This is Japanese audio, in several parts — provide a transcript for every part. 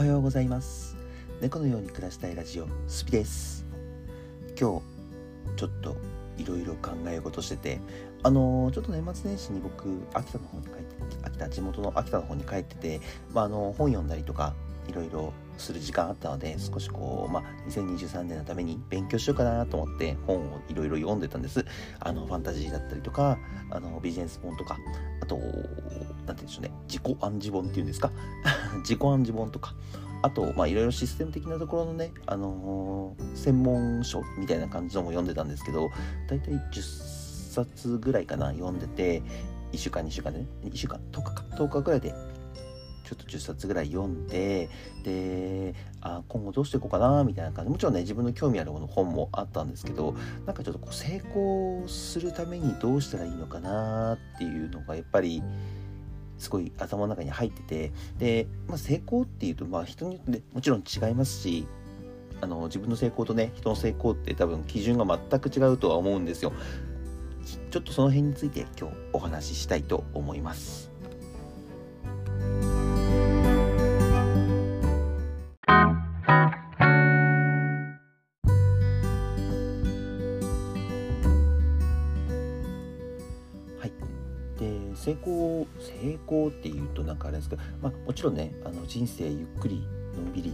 はようございます。猫のように暮らしたいラジオスピです。今日ちょっといろいろ考え事しててあのー、ちょっと年末年始に僕秋田の方に帰って秋田地元の秋田の方に帰ってて、まあ、あの本読んだりとかいろいろする時間あったので少しこう、まあ、2023年のために勉強しようかなと思って本をいろいろ読んでたんです。あのファンタジーだったりとかあのビジネス本とかあと何て言うんでしょうね自己暗示本っていうんですか？自己暗示本とかあと、まあ、いろいろシステム的なところのね、あのー、専門書みたいな感じのも読んでたんですけど、だいたい10冊ぐらいかな、読んでて、1週間、2週間でね、1週間、10日か、10日ぐらいでちょっと10冊ぐらい読んでであ今後どうしていこうかなみたいな感じ。もちろんね自分の興味あるもの本もあったんですけどなんかちょっとこう成功するためにどうしたらいいのかなっていうのがやっぱりすごい頭の中に入っててで、まあ、成功っていうとまあ人によってもちろん違いますしあの自分の成功とね人の成功って多分基準が全く違うとは思うんですよ。ちょっとその辺について今日お話ししたいと思います。っていうとなんかあれですけど、まあ、もちろんねあの人生ゆっくりのんびり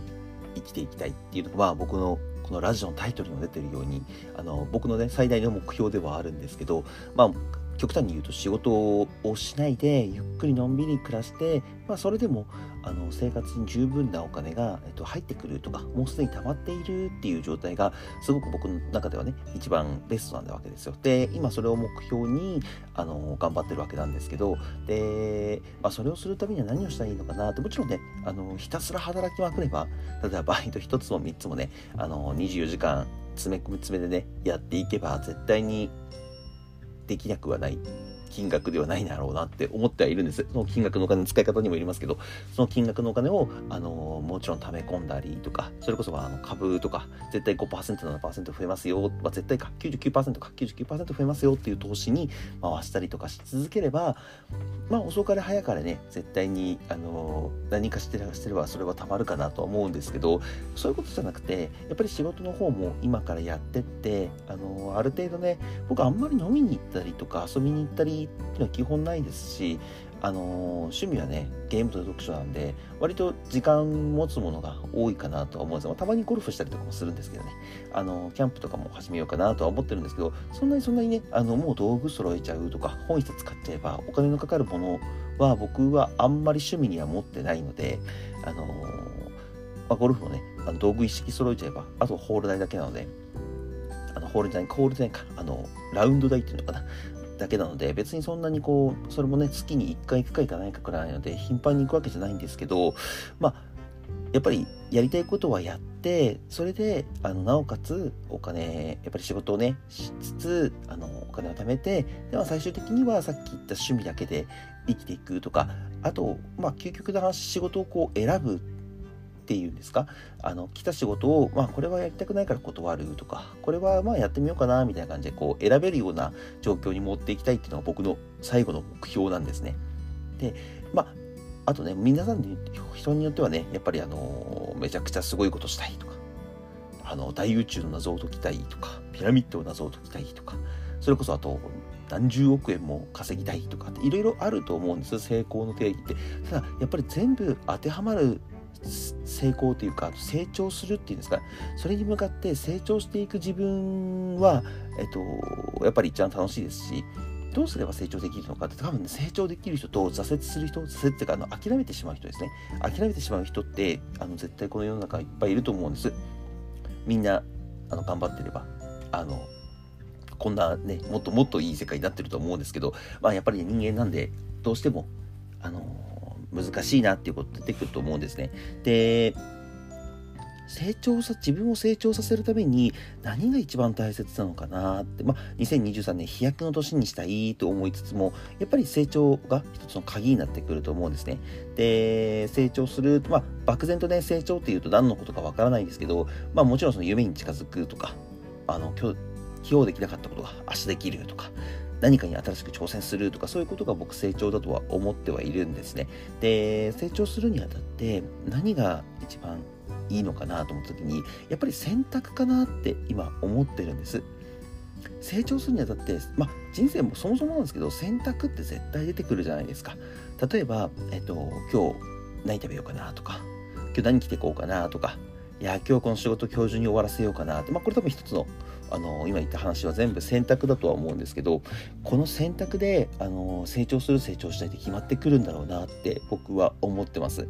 生きていきたいっていうのは僕のこのラジオのタイトルにも出てるようにあの僕のね最大の目標ではあるんですけどまあ極端に言うと仕事をしないでゆっくりのんびり暮らして、まあ、それでもあの生活に十分なお金が、えっと、入ってくるとかもうすでに溜まっているっていう状態がすごく僕の中ではね一番ベストなんだわけですよ。で今それを目標にあの頑張ってるわけなんですけどで、まあ、それをするためには何をしたらいいのかなってもちろんねあのひたすら働きまくれば例えばバイト1つも3つもねあの24時間詰め込み詰めでねやっていけば絶対にできなくはない。金額ではないだろうなって思ってはいるんです。その金額のお金の使い方にもよりますけど、その金額のお金を、あのもちろん貯め込んだりとか、それこそあの株とか、絶対5%、7%増えますよ、まあ、絶対か99%か99%増えますよっていう投資に回したりとかし続ければ、まあ遅かれ早かれね、絶対に、あの何かしてらしてればそれはたまるかなとは思うんですけど、そういうことじゃなくて、やっぱり仕事の方も今からやってって、あのある程度ね、僕あんまり飲みに行ったりとか遊びに行ったりっていうのは基本ないですし、あのー、趣味はねゲームと読書なんで割と時間持つものが多いかなとは思うんですがたまにゴルフしたりとかもするんですけどねあのー、キャンプとかも始めようかなとは思ってるんですけどそんなにそんなにねあのもう道具揃えちゃうとか本一冊買っちゃえばお金のかかるものは僕はあんまり趣味には持ってないのであのー、まあ、ゴルフもねあの道具一式揃えちゃえばあとホール代だけなのでホール代、ホール代か、あの、ラウンド代っていうのかな。だけなので別にそんなにこうそれもね月に1回行くか行かないかくらいなので頻繁に行くわけじゃないんですけどまあやっぱりやりたいことはやってそれであのなおかつお金やっぱり仕事をねしつつあのお金を貯めてでは最終的にはさっき言った趣味だけで生きていくとかあとまあ究極の話仕事をこう選ぶっていうんですか？あの来た仕事を、まあ、これはやりたくないから断るとかこれはまあやってみようかなみたいな感じでこう選べるような状況に持っていきたいっていうのが僕の最後の目標なんですね。でまああとね皆さんに人によってはねやっぱりあのめちゃくちゃすごいことしたいとかあの大宇宙の謎を解きたいとかピラミッドの謎を解きたいとかそれこそあと何十億円も稼ぎたいとかっていろいろあると思うんです成功の定義ってただやっぱり全部当てはまる成功というか成長するっていうんですか。それに向かって成長していく自分は、えっと、やっぱり一番楽しいですしどうすれば成長できるのかって多分、ね、成長できる人と挫折する人挫折っていうかあの諦めてしまう人ですね。諦めてしまう人ってあの絶対この世の中いっぱいいると思うんです。みんなあの頑張ってればあのこんなねもっともっといい世界になってると思うんですけどまあやっぱり人間なんでどうしてもあの難しいなっていうこと出てくると思うんですね。で、成長さ、自分を成長させるために何が一番大切なのかなって、まあ、2023年飛躍の年にしたいと思いつつも、やっぱり成長が一つの鍵になってくると思うんですね。で、成長する、まあ、漠然とね、成長っていうと何のことかわからないんですけど、まあ、もちろんその夢に近づくとか、あの、今日、今日できなかったことが明日できるとか、何かに新しく挑戦するとかそういうことが僕成長だとは思ってはいるんですね。で成長するにあたって何が一番いいのかなと思った時にやっぱり選択かなって今思ってるんです。成長するにあたってまあ人生もそもそもなんですけど選択って絶対出てくるじゃないですか。例えば、えっと、今日何食べようかなとか今日何着ていこうかなとかいや今日この仕事今日中に終わらせようかなって、まあ、これ多分一つのあの今言った話は全部選択だとは思うんですけどこの選択であの成長する成長したいって決まってくるんだろうなって僕は思ってます。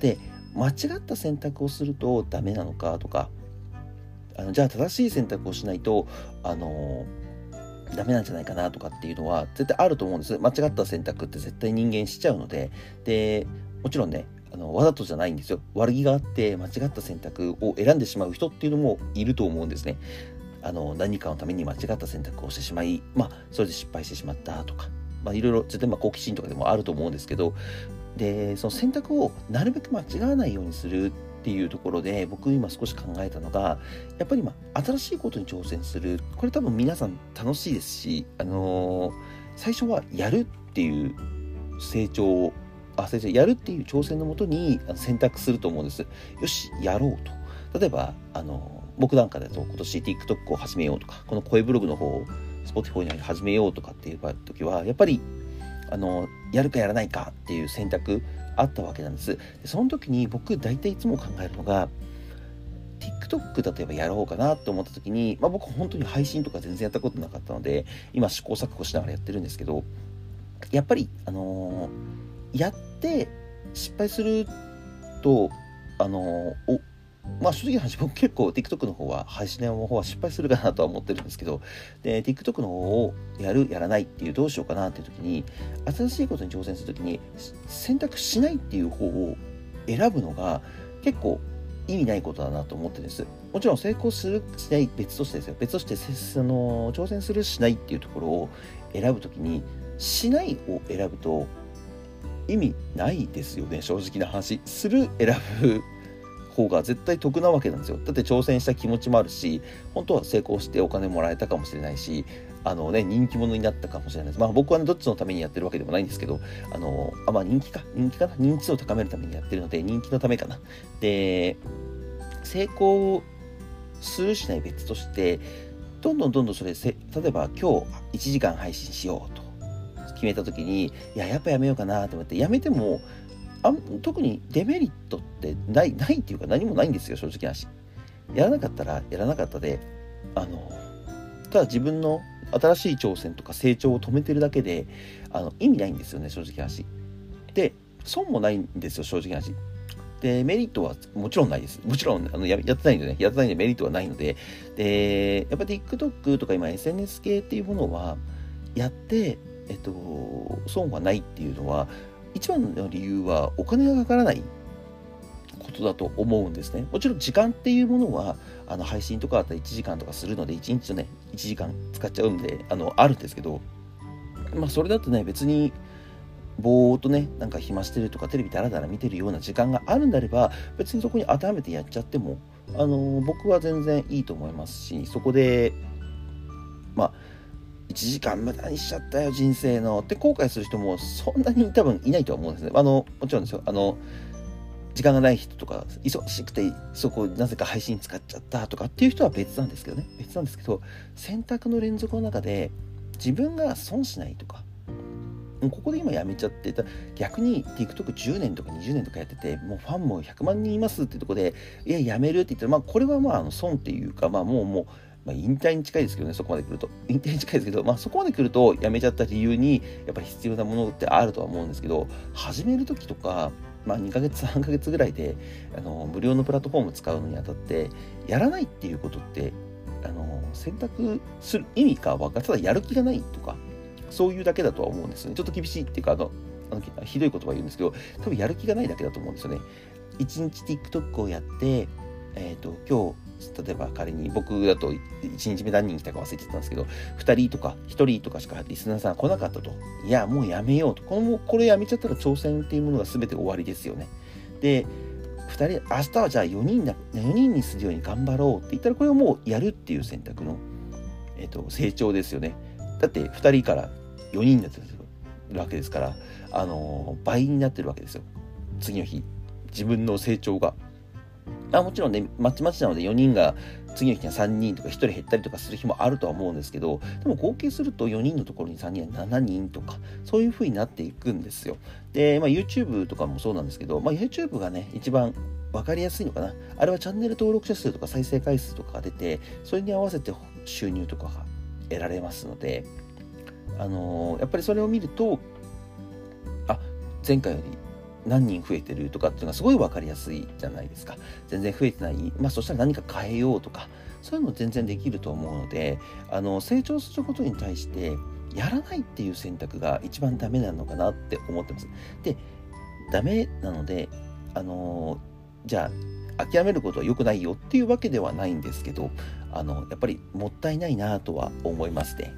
で間違った選択をするとダメなのかとかあのじゃあ正しい選択をしないとあのダメなんじゃないかなとかっていうのは絶対あると思うんです。間違った選択って絶対人間しちゃうので。でもちろんねあのわざとじゃないんですよ。悪気があって間違った選択を選んでしまう人っていうのもいると思うんですね。あの何かのために間違った選択をしてしまいまあそれで失敗してしまったとかまあいろいろ絶対ま好奇心とかでもあると思うんですけどでその選択をなるべく間違わないようにするっていうところで僕今少し考えたのがやっぱりまあ新しいことに挑戦する。これ多分皆さん楽しいですしあのー、最初はやるっていう成長をあ先生やるっていう挑戦のもとに選択すると思うんです。よしやろうと。例えばあの僕なんかだと今年 TikTok を始めようとかこの声ブログの方を Spotify に始めようとかっていう時はやっぱりあのやるかやらないかっていう選択あったわけなんです。でその時に僕大体いつも考えるのが TikTok 例えばやろうかなと思った時に、まあ、僕本当に配信とか全然やったことなかったので今試行錯誤しながらやってるんですけどやっぱりあのー、やって失敗するとあのー、まあ正直な話僕結構 TikTok の方は配信の方は失敗するかなとは思ってるんですけどで TikTok の方をやるやらないっていうどうしようかなっていう時に新しいことに挑戦する時に選択しないっていう方を選ぶのが結構意味ないことだなと思ってるんです。もちろん成功するしない別としてですよ。別としてその挑戦するしないっていうところを選ぶ時にしないを選ぶと意味ないですよね正直な話。する選ぶ。方が絶対得なわけなんですよ。だって挑戦した気持ちもあるし本当は成功してお金もらえたかもしれないしあのね人気者になったかもしれないです。まあ僕はねどっちのためにやってるわけでもないんですけどあのあまあ人気か？人気かな？認知を高めるためにやってるので人気のためかな。で成功するしない別としてどんどんどんどんそれ例えば今日1時間配信しようと決めた時にいややっぱやめようかなと思ってやめてもあ特にデメリットってないないっていうか何もないんですよ正直な話。やらなかったらやらなかったであのただ自分の新しい挑戦とか成長を止めてるだけであの意味ないんですよね正直な話。で損もないんですよ正直な話。でメリットはもちろんないです。もちろんあのややってないんでねやってないんでメリットはないので。でやっぱ TikTok とか今 SNS 系っていうものはやってえっと損はないっていうのは一番の理由はお金がかからないことだと思うんですね。もちろん時間っていうものはあの配信とかだったら1時間とかするので1日のね1時間使っちゃうんであのあるんですけどまあそれだとね別にぼーっとねなんか暇してるとかテレビダラダラ見てるような時間があるんであれば別にそこに当てはめてやっちゃってもあの僕は全然いいと思いますしそこでまあ1時間無駄にしちゃったよ人生の。って後悔する人もそんなに多分いないとは思うんですね。あのもちろんですよ。あの時間がない人とか忙しくてそこなぜか配信使っちゃったとかっていう人は別なんですけどね。別なんですけど選択の連続の中で自分が損しないとかここで今やめちゃってた。逆に TikTok10 年とか20年とかやっててもうファンも100万人いますってとこでいややめるって言ったらまあこれはまあ損っていうかまあもうもうまあ、引退に近いですけどね、そこまで来ると。引退に近いですけど、まあ、そこまで来ると、辞めちゃった理由に、やっぱり必要なものってあるとは思うんですけど、始める時とか、まあ、2ヶ月、3ヶ月ぐらいで、あの、無料のプラットフォーム使うのにあたって、やらないっていうことって、あの、選択する意味か分かただやる気がないとか、そういうだけだとは思うんですね。ちょっと厳しいっていうか、あの、あのひどい言葉言うんですけど、多分やる気がないだけだと思うんですよね。1日 TikTok をやって、えっ、ー、と、今日、例えば仮に僕だと1日目何人来たか忘れてたんですけど、2人とか1人とかしかリスナーさん来なかったと。いや、もうやめようと。このこれやめちゃったら挑戦っていうものが全て終わりですよね。で、2人、明日はじゃあ4人だ、4人にするように頑張ろうって言ったら、これをもうやるっていう選択の、えっ、と、成長ですよね。だって2人から4人になってるわけですからあの倍になってるわけですよ次の日自分の成長があもちろんねまちまちなので4人が次の日には3人とか1人減ったりとかする日もあるとは思うんですけどでも合計すると4人のところに3人は7人とかそういう風になっていくんですよ。で、まあ、YouTube とかもそうなんですけど、まあ、YouTube がね一番分かりやすいのかな。あれはチャンネル登録者数とか再生回数とかが出てそれに合わせて収入とかが得られますのであのー、やっぱりそれを見るとあ前回より何人増えてるとかっていうのがすごい分かりやすいじゃないですか。全然増えてない。まあそしたら何か変えようとかそういうの全然できると思うのであの成長することに対してやらないっていう選択が一番ダメなのかなって思ってます。でダメなのであのじゃあ諦めることは良くないよっていうわけではないんですけどあのやっぱりもったいないなとは思いますね。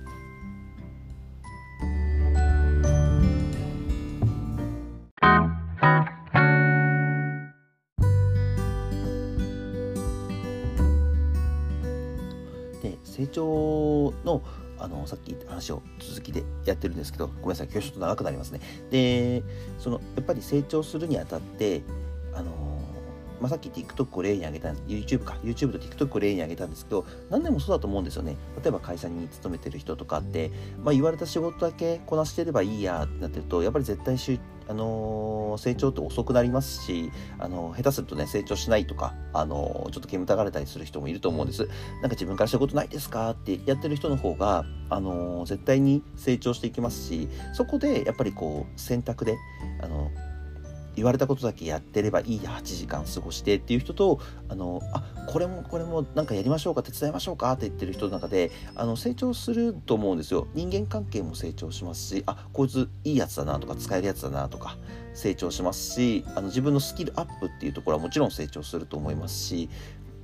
のあのさっき言った話を続きでやってるんですけどごめんなさい今日ちょっと長くなりますね。でそのやっぱり成長するにあたってまあ、さっき TikTok を例に挙げたんです。YouTube か。YouTube と TikTok を例に挙げたんですけど何でもそうだと思うんですよね。例えば会社に勤めてる人とかって、まあ、言われた仕事だけこなしてればいいやってなってるとやっぱり絶対しあの、成長って遅くなりますし、あの、下手するとね成長しないとか、あの、ちょっと煙たがれたりする人もいると思うんです。なんか自分からしたことないですかってやってる人の方が、あの絶対に成長していきますしそこでやっぱりこう選択で、あの言われたことだけやってればいい8時間過ごしてっていう人とあのあこれもこれもなんかやりましょうか手伝いましょうかって言ってる人の中であの成長すると思うんですよ。人間関係も成長しますしあこいついいやつだなとか使えるやつだなとか成長しますしあの自分のスキルアップっていうところはもちろん成長すると思いますし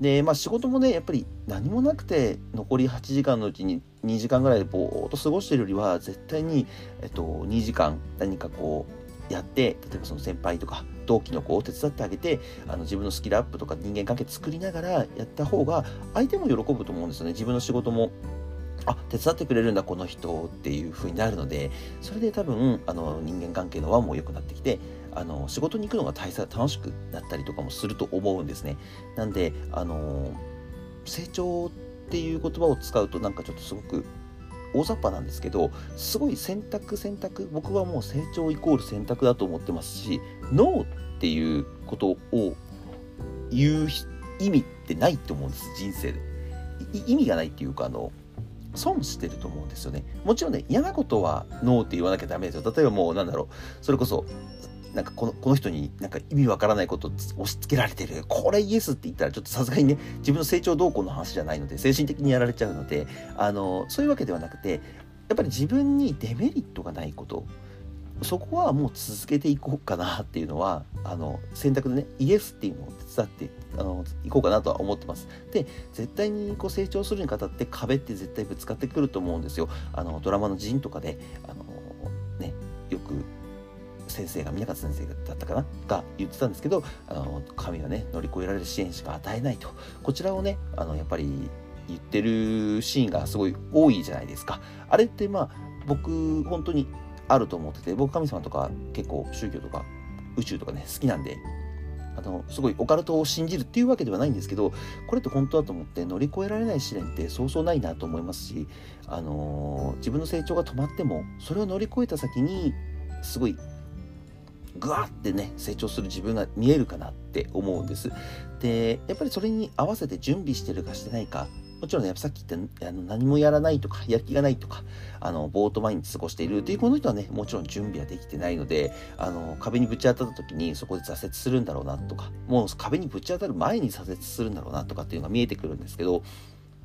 でまあ仕事もねやっぱり何もなくて残り8時間のうちに2時間ぐらいでぼーっと過ごしてるよりは絶対に、えっと、2時間何かこうやって例えばその先輩とか同期の子を手伝ってあげてあの自分のスキルアップとか人間関係作りながらやった方が相手も喜ぶと思うんですよね。自分の仕事もあ手伝ってくれるんだこの人っていう風になるのでそれで多分あの人間関係の輪も良くなってきてあの仕事に行くのが大切楽しくなったりとかもすると思うんですね。なんであの成長っていう言葉を使うとなんかちょっとすごく大雑把なんですけどすごい選択選択僕はもう成長イコール選択だと思ってますしノーっていうことを言う意味ってないと思うんです人生で。意味がないっていうかあの損してると思うんですよね。もちろんね嫌なことはノーって言わなきゃダメですよ。例えばもうなんだろう。それこそなんかこのこの人になんか意味わからないことを押し付けられてるこれイエスって言ったらちょっとさすがにね自分の成長動向の話じゃないので精神的にやられちゃうのであのそういうわけではなくてやっぱり自分にデメリットがないことそこはもう続けていこうかなっていうのはあの選択でねイエスっていうのを手伝ってあのいこうかなとは思ってます。で絶対にこう成長するにあたって壁って絶対ぶつかってくると思うんですよ。あのドラマのジンとかであの、ね、よく先生が南方先生だったかな？が言ってたんですけどあの神はね乗り越えられる支援しか与えないと。こちらをねあのやっぱり言ってるシーンがすごい多いじゃないですか。あれってまあ僕本当にあると思ってて僕神様とか結構宗教とか宇宙とかね好きなんであのすごいオカルトを信じるっていうわけではないんですけどこれって本当だと思って乗り越えられない試練ってそうそうないなと思いますし、あのー、自分の成長が止まってもそれを乗り越えた先にすごいぐわってね成長する自分が見えるかなって思うんです。でやっぱりそれに合わせて準備してるかしてないかもちろんね、やっぱさっき言ったあの何もやらないとか、やる気がないとか、あの、ぼーっと毎日過ごしているというこの人はね、もちろん準備はできてないので、あの、壁にぶち当たった時にそこで挫折するんだろうなとか、もう壁にぶち当たる前に挫折するんだろうなとかっていうのが見えてくるんですけど、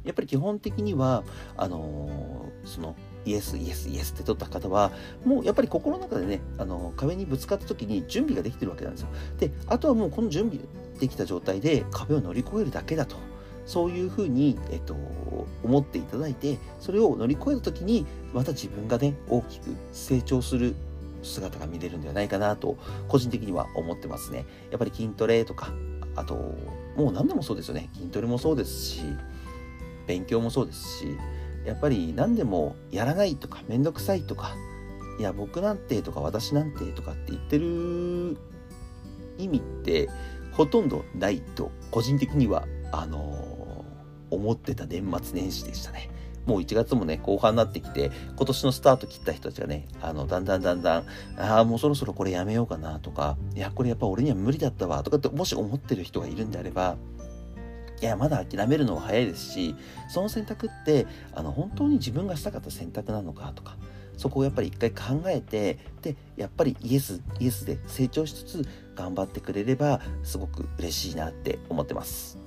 やっぱり基本的には、あのー、その、イエス、イエス、イエスって取った方は、もうやっぱり心の中でね、あの、壁にぶつかった時に準備ができてるわけなんですよ。で、あとはもうこの準備できた状態で壁を乗り越えるだけだと。そういうふうに、えっと、思っていただいて、それを乗り越えた時に、また自分がね、大きく成長する姿が見れるんではないかなと、個人的には思ってますね。やっぱり筋トレとか、あと、もう何でもそうですよね。筋トレもそうですし、勉強もそうですし、やっぱり何でもやらないとかめんどくさいとかいや僕なんてとか私なんてとかって言ってる意味ってほとんどないと個人的にはあのー、思ってた年末年始でしたね。もう1月もね、後半になってきて、今年のスタート切った人たちがね、あの、だんだんだんだん、ああ、もうそろそろこれやめようかなとか、いや、これやっぱ俺には無理だったわとかって、もし思ってる人がいるんであれば、いや、まだ諦めるのは早いですし、その選択って、あの、本当に自分がしたかった選択なのかとか、そこをやっぱり一回考えて、で、やっぱりイエス、イエスで成長しつつ頑張ってくれれば、すごく嬉しいなって思ってます。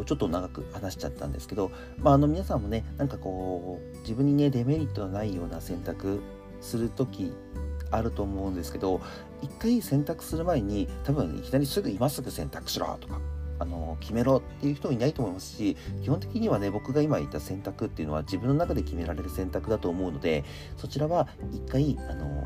と、ちょっと長く話しちゃったんですけど、まあ、あの皆さんもねなんかこう自分にねデメリットがないような選択する時あると思うんですけど一回選択する前に多分いきなりすぐ今すぐ選択しろとかあの決めろっていう人もいないと思いますし基本的にはね僕が今言った選択っていうのは自分の中で決められる選択だと思うのでそちらは一回あの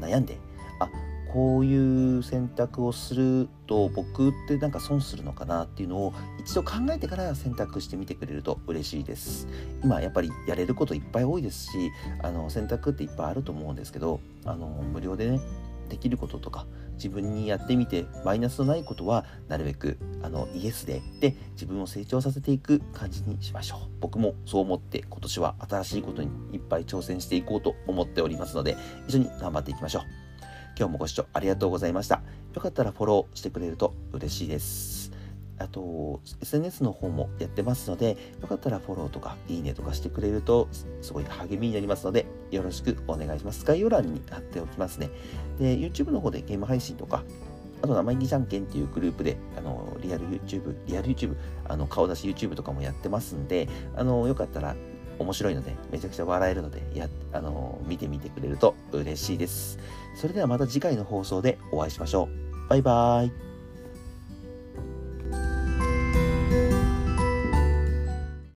悩んであこういう選択をすると僕ってなんか損するのかなっていうのを一度考えてから選択してみてくれると嬉しいです。今やっぱりやれることいっぱい多いですしあの選択っていっぱいあると思うんですけどあの無料でねできることとか自分にやってみてマイナスのないことはなるべくあのイエスでで自分を成長させていく感じにしましょう。僕もそう思って今年は新しいことにいっぱい挑戦していこうと思っておりますので一緒に頑張っていきましょう。今日もご視聴ありがとうございました。よかったらフォローしてくれると嬉しいです。あと、SNS の方もやってますので、よかったらフォローとかいいねとかしてくれると、すごい励みになりますので、よろしくお願いします。概要欄に貼っておきますね。で、YouTube の方でゲーム配信とか、あと、生意気じゃんけんっていうグループで、あの、リアル YouTube、リアル YouTube、あの、顔出し YouTube とかもやってますんで、あの、よかったら面白いので、めちゃくちゃ笑えるので、や、あの、見てみてくれると嬉しいです。それではまた次回の放送でお会いしましょう。バイバーイ。